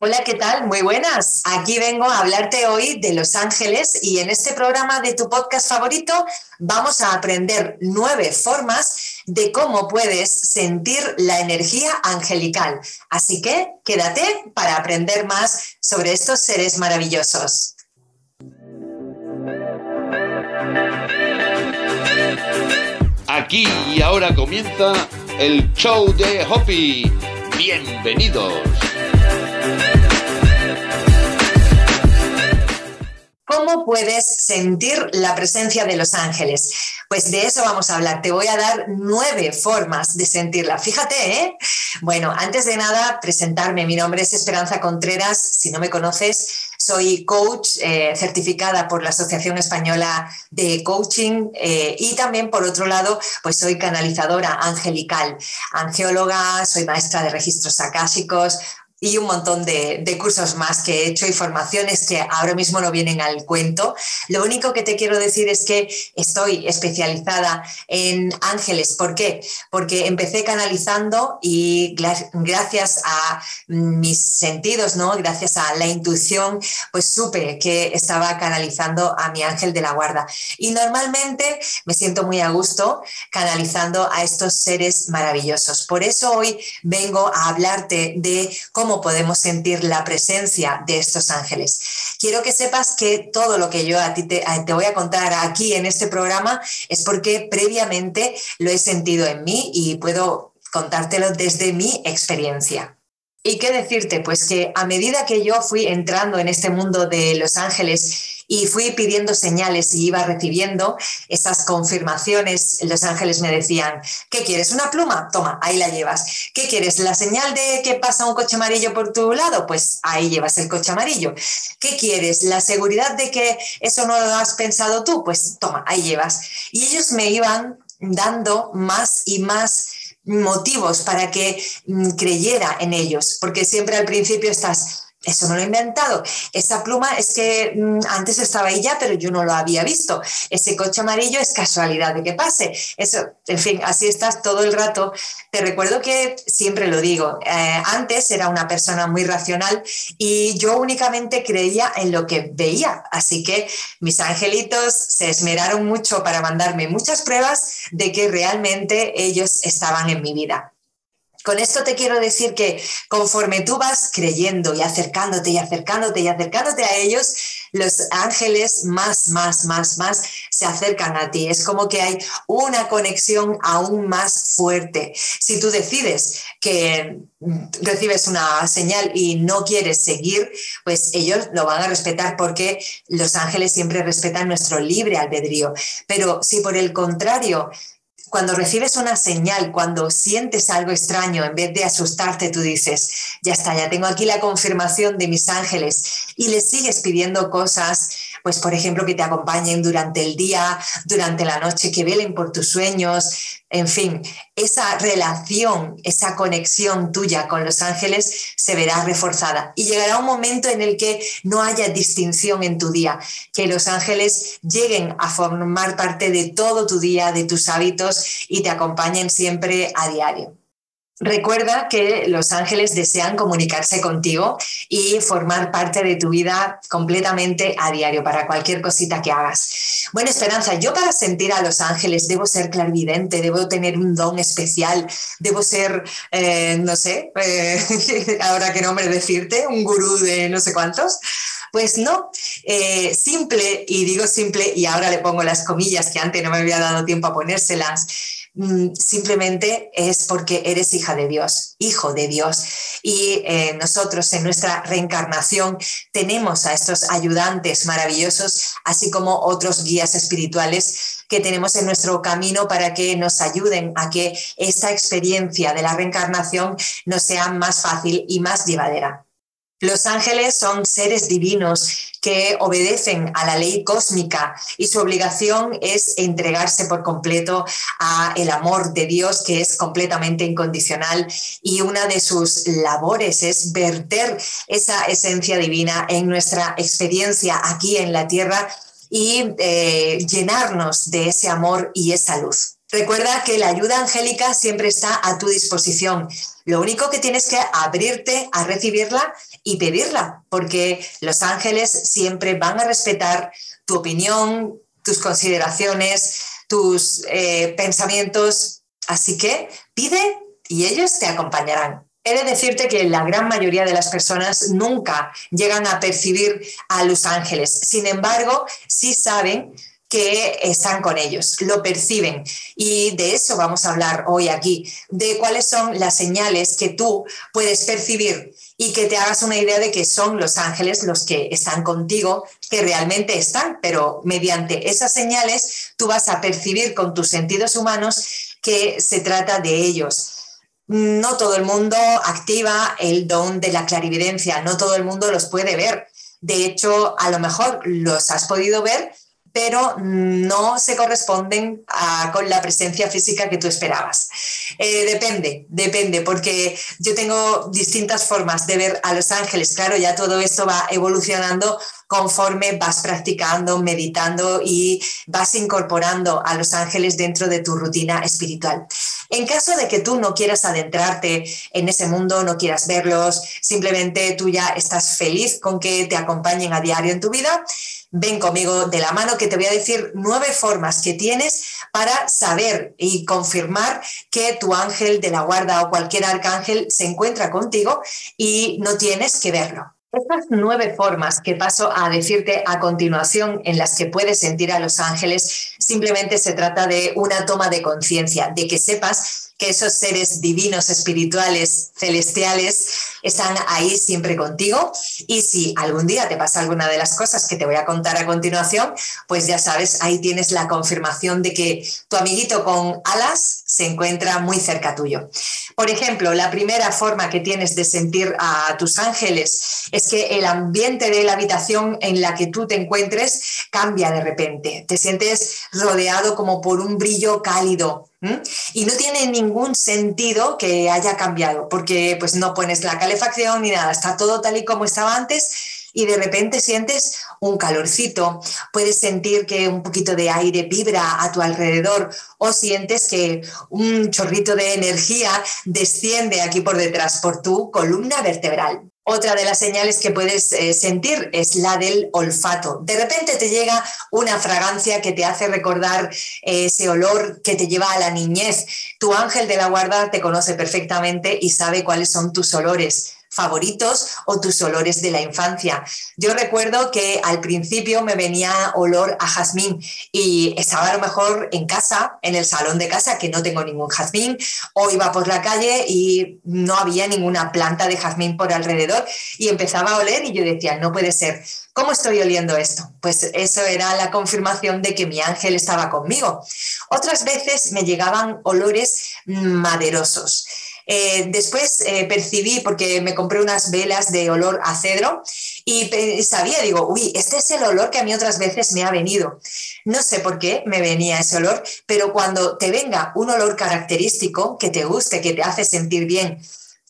Hola, ¿qué tal? Muy buenas. Aquí vengo a hablarte hoy de Los Ángeles y en este programa de tu podcast favorito vamos a aprender nueve formas de cómo puedes sentir la energía angelical. Así que quédate para aprender más sobre estos seres maravillosos. Aquí y ahora comienza el show de Hopi. Bienvenidos. ¿Cómo puedes sentir la presencia de los ángeles? Pues de eso vamos a hablar. Te voy a dar nueve formas de sentirla. Fíjate, ¿eh? Bueno, antes de nada, presentarme. Mi nombre es Esperanza Contreras. Si no me conoces, soy coach eh, certificada por la Asociación Española de Coaching eh, y también, por otro lado, pues soy canalizadora angelical, angeóloga, soy maestra de registros akáshicos, y un montón de, cursos más que he hecho y formaciones que ahora mismo no vienen al cuento. Lo único que te quiero decir es que estoy especializada en ángeles. ¿Por qué? Porque empecé canalizando y gracias a mis sentidos, ¿no? gracias a la intuición, pues supe que estaba canalizando a mi ángel de la guarda. Y normalmente me siento muy a gusto canalizando a estos seres maravillosos. Por eso hoy vengo a hablarte de cómo cómo podemos sentir la presencia de estos ángeles. Quiero que sepas que todo lo que yo a ti te, te voy a contar aquí en este programa es porque previamente lo he sentido en mí y puedo contártelo desde mi experiencia. ¿Y qué decirte? Pues que a medida que yo fui entrando en este mundo de los ángeles y fui pidiendo señales y iba recibiendo esas confirmaciones. Los ángeles me decían, ¿qué quieres? ¿Una pluma? Toma, ahí la llevas. ¿Qué quieres? ¿La señal de que pasa un coche amarillo por tu lado? Pues ahí llevas el coche amarillo. ¿Qué quieres? ¿La seguridad de que eso no lo has pensado tú? Pues toma, ahí llevas. Y ellos me iban dando más y más motivos para que mm, creyera en ellos, porque siempre al principio estás eso no lo he inventado. Esa pluma es que mm, antes estaba ahí ya, pero yo no lo había visto. Ese coche amarillo es casualidad de que pase. Eso, en fin, así estás todo el rato. Te recuerdo que siempre lo digo. Eh, antes era una persona muy racional y yo únicamente creía en lo que veía. Así que mis angelitos se esmeraron mucho para mandarme muchas pruebas de que realmente ellos estaban en mi vida. Con esto te quiero decir que conforme tú vas creyendo y acercándote y acercándote y acercándote a ellos, los ángeles más, más, más, más se acercan a ti. Es como que hay una conexión aún más fuerte. Si tú decides que recibes una señal y no quieres seguir, pues ellos lo van a respetar porque los ángeles siempre respetan nuestro libre albedrío. Pero si por el contrario cuando recibes una señal, cuando sientes algo extraño, en vez de asustarte, tú dices, ya está, ya tengo aquí la confirmación de mis ángeles y les sigues pidiendo cosas, pues por ejemplo, que te acompañen durante el día, durante la noche, que velen por tus sueños, en fin, esa relación, esa conexión tuya con los ángeles se verá reforzada y llegará un momento en el que no haya distinción en tu día, que los ángeles lleguen a formar parte de todo tu día, de tus hábitos y te acompañen siempre a diario. Recuerda que los ángeles desean comunicarse contigo y formar parte de tu vida completamente a diario para cualquier cosita que hagas. Bueno, Esperanza, yo para sentir a los ángeles debo ser clarividente, debo tener un don especial, debo ser, eh, no sé, eh, ahora qué nombre decirte, un gurú de no sé cuántos. Pues no, eh, simple, y digo simple, y ahora le pongo las comillas que antes no me había dado tiempo a ponérselas simplemente es porque eres hija de Dios, hijo de Dios. Y eh, nosotros en nuestra reencarnación tenemos a estos ayudantes maravillosos, así como otros guías espirituales que tenemos en nuestro camino para que nos ayuden a que esta experiencia de la reencarnación nos sea más fácil y más llevadera. Los ángeles son seres divinos que obedecen a la ley cósmica y su obligación es entregarse por completo a el amor de Dios que es completamente incondicional y una de sus labores es verter esa esencia divina en nuestra experiencia aquí en la tierra y eh, llenarnos de ese amor y esa luz. Recuerda que la ayuda angélica siempre está a tu disposición. Lo único que tienes que abrirte a recibirla y pedirla, porque los ángeles siempre van a respetar tu opinión, tus consideraciones, tus eh, pensamientos. Así que pide y ellos te acompañarán. He de decirte que la gran mayoría de las personas nunca llegan a percibir a los ángeles. Sin embargo, sí saben que están con ellos, lo perciben. Y de eso vamos a hablar hoy aquí, de cuáles son las señales que tú puedes percibir y que te hagas una idea de que son los ángeles los que están contigo, que realmente están, pero mediante esas señales tú vas a percibir con tus sentidos humanos que se trata de ellos no todo el mundo activa el don de la clarividencia, no todo el mundo los puede ver. De hecho, a lo mejor los has podido ver, pero no se corresponden con la presencia física que tú esperabas. Eh, depende, depende, porque yo tengo distintas formas de ver a los ángeles. Claro, ya todo esto va evolucionando conforme vas practicando, meditando y vas incorporando a los ángeles dentro de tu rutina espiritual. En caso de que tú no quieras adentrarte en ese mundo, no quieras verlos, simplemente tú ya estás feliz con que te acompañen a diario en tu vida, ven conmigo de la mano que te voy a decir nueve formas que tienes para saber y confirmar que tu ángel de la guarda o cualquier arcángel se encuentra contigo y no tienes que verlo. Estas nueve formas que paso a decirte a continuación en las que puedes sentir a los ángeles, simplemente se trata de una toma de conciencia, de que sepas que esos seres divinos, espirituales, celestiales, están ahí siempre contigo. Y si algún día te pasa alguna de las cosas que te voy a contar a continuación, pues ya sabes, ahí tienes la confirmación de que tu amiguito con alas se encuentra muy cerca tuyo. Por ejemplo, la primera forma que tienes de sentir a tus ángeles es que el ambiente de la habitación en la que tú te encuentres cambia de repente. Te sientes rodeado como por un brillo cálido, y no tiene ningún sentido que haya cambiado, porque pues no pones la calefacción ni nada, está todo tal y como estaba antes y de repente sientes un calorcito, puedes sentir que un poquito de aire vibra a tu alrededor o sientes que un chorrito de energía desciende aquí por detrás, por tu columna vertebral. Otra de las señales que puedes eh, sentir es la del olfato. De repente te llega una fragancia que te hace recordar eh, ese olor que te lleva a la niñez. Tu ángel de la guarda te conoce perfectamente y sabe cuáles son tus olores favoritos o tus olores de la infancia. Yo recuerdo que al principio me venía olor a jazmín y estaba a lo mejor en casa, en el salón de casa, que no tengo ningún jazmín, o iba por la calle y no había ninguna planta de jazmín por alrededor y empezaba a oler y yo decía, no puede ser. ¿Cómo estoy oliendo esto? Pues eso era la confirmación de que mi ángel estaba conmigo. Otras veces me llegaban olores maderosos. Eh, después eh, percibí, porque me compré unas velas de olor a cedro y sabía, digo, uy, este es el olor que a mí otras veces me ha venido. No sé por qué me venía ese olor, pero cuando te venga un olor característico que te guste, que te hace sentir bien,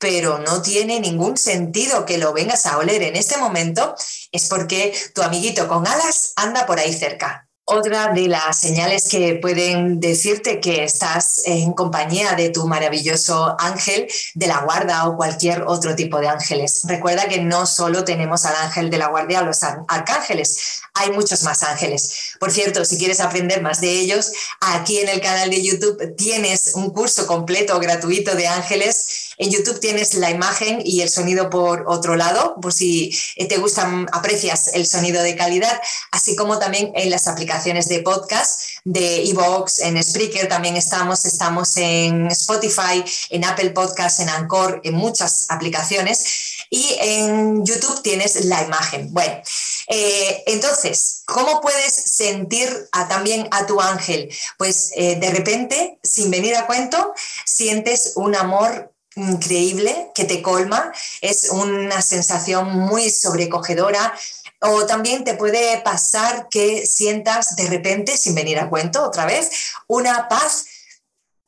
pero no tiene ningún sentido que lo vengas a oler en este momento, es porque tu amiguito con alas anda por ahí cerca. Otra de las señales que pueden decirte que estás en compañía de tu maravilloso ángel de la guarda o cualquier otro tipo de ángeles. Recuerda que no solo tenemos al ángel de la guardia los arcángeles, hay muchos más ángeles. Por cierto, si quieres aprender más de ellos, aquí en el canal de YouTube tienes un curso completo gratuito de ángeles en YouTube tienes la imagen y el sonido por otro lado, por si te gustan, aprecias el sonido de calidad, así como también en las aplicaciones de podcast de Evox, en Spreaker también estamos, estamos en Spotify, en Apple Podcasts, en Anchor, en muchas aplicaciones y en YouTube tienes la imagen. Bueno, eh, entonces, ¿cómo puedes sentir también a tu ángel? Pues eh, de repente, sin venir a cuento, sientes un amor increíble que te colma, es una sensación muy sobrecogedora. O también te puede pasar que sientas de repente, sin venir a cuento otra vez, una paz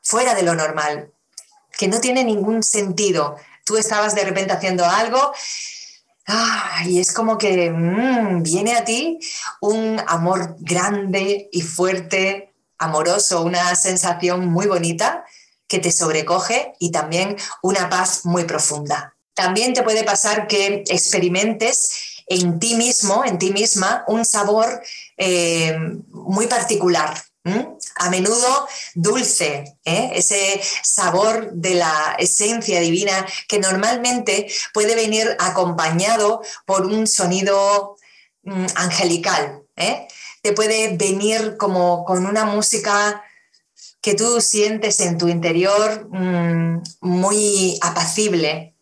fuera de lo normal, que no tiene ningún sentido. Tú estabas de repente haciendo algo y es como que mm, viene a ti un amor grande y fuerte, amoroso, una sensación muy bonita que te sobrecoge y también una paz muy profunda. También te puede pasar que experimentes en ti mismo, en ti misma, un sabor eh, muy particular, a menudo dulce, ¿eh? ese sabor de la esencia divina que normalmente puede venir acompañado por un sonido mm, angelical. ¿eh? Te puede venir como con una música que tú sientes en tu interior mm, muy apacible.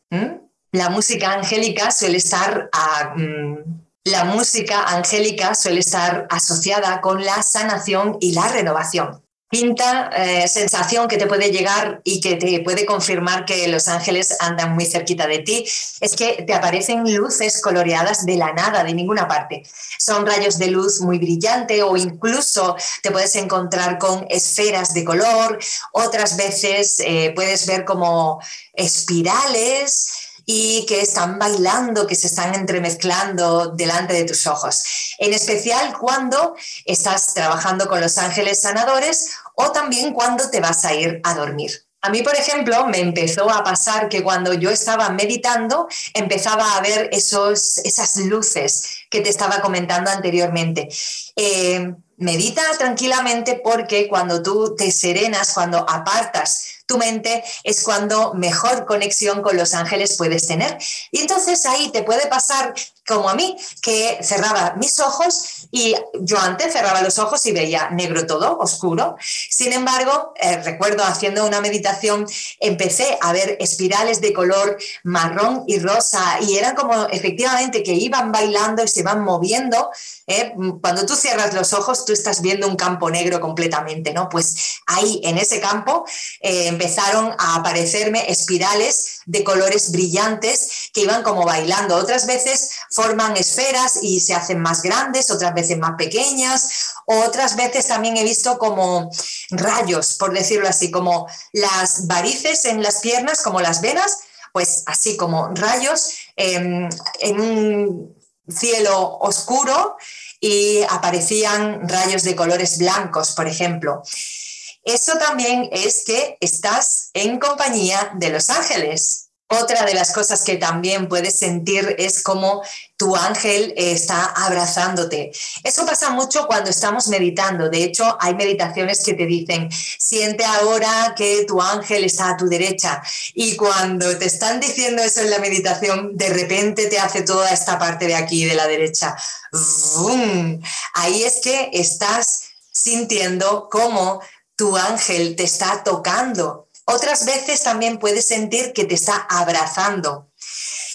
La música angélica suele estar a, mm, la música angélica suele estar asociada con la sanación y la renovación. Quinta eh, sensación que te puede llegar y que te puede confirmar que los ángeles andan muy cerquita de ti es que te aparecen luces coloreadas de la nada, de ninguna parte. Son rayos de luz muy brillante o incluso te puedes encontrar con esferas de color. Otras veces eh, puedes ver como espirales y que están bailando, que se están entremezclando delante de tus ojos. En especial cuando estás trabajando con los ángeles sanadores o también cuando te vas a ir a dormir. A mí, por ejemplo, me empezó a pasar que cuando yo estaba meditando, empezaba a ver esos, esas luces que te estaba comentando anteriormente. Eh, medita tranquilamente porque cuando tú te serenas, cuando apartas tu mente, es cuando mejor conexión con los ángeles puedes tener. Y entonces ahí te puede pasar como a mí, que cerraba mis ojos y yo antes cerraba los ojos y veía negro todo, oscuro. Sin embargo, eh, recuerdo haciendo una meditación, empecé a ver espirales de color marrón y rosa y eran como efectivamente que iban bailando y se van moviendo. ¿eh? Cuando tú cierras los ojos, estás viendo un campo negro completamente, ¿no? Pues ahí, en ese campo, eh, empezaron a aparecerme espirales de colores brillantes que iban como bailando. Otras veces forman esferas y se hacen más grandes, otras veces más pequeñas, otras veces también he visto como rayos, por decirlo así, como las varices en las piernas, como las venas, pues así como rayos em, en un cielo oscuro y aparecían rayos de colores blancos, por ejemplo. Eso también es que estás en compañía de los ángeles. Otra de las cosas que también puedes sentir es como tu ángel está abrazándote. Eso pasa mucho cuando estamos meditando. De hecho, hay meditaciones que te dicen, siente ahora que tu ángel está a tu derecha. Y cuando te están diciendo eso en la meditación, de repente te hace toda esta parte de aquí, de la derecha. Ahí es que estás sintiendo cómo tu ángel te está tocando otras veces también puedes sentir que te está abrazando.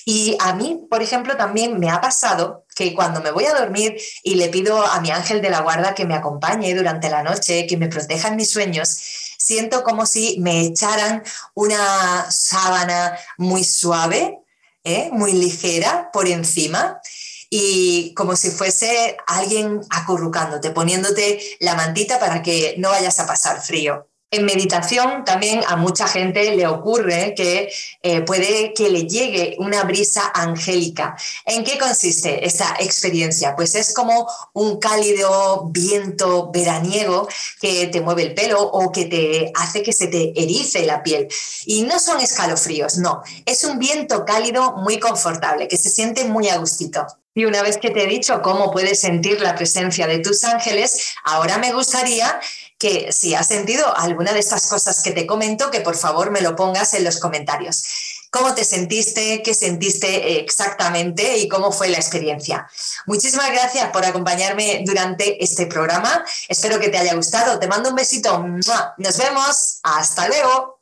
Y a mí, por ejemplo, también me ha pasado que cuando me voy a dormir y le pido a mi ángel de la guarda que me acompañe durante la noche, que me proteja en mis sueños, siento como si me echaran una sábana muy suave, ¿eh? muy ligera por encima y como si fuese alguien acurrucándote, poniéndote la mantita para que no vayas a pasar frío. En meditación también a mucha gente le ocurre que eh, puede que le llegue una brisa angélica. ¿En qué consiste esta experiencia? Pues es como un cálido viento veraniego que te mueve el pelo o que te hace que se te erice la piel. Y no son escalofríos, no. Es un viento cálido muy confortable, que se siente muy a gustito. Y una vez que te he dicho cómo puedes sentir la presencia de tus ángeles, ahora me gustaría que si has sentido alguna de estas cosas que te comento, que por favor me lo pongas en los comentarios. ¿Cómo te sentiste? ¿Qué sentiste exactamente? ¿Y cómo fue la experiencia? Muchísimas gracias por acompañarme durante este programa. Espero que te haya gustado. Te mando un besito. Nos vemos. Hasta luego.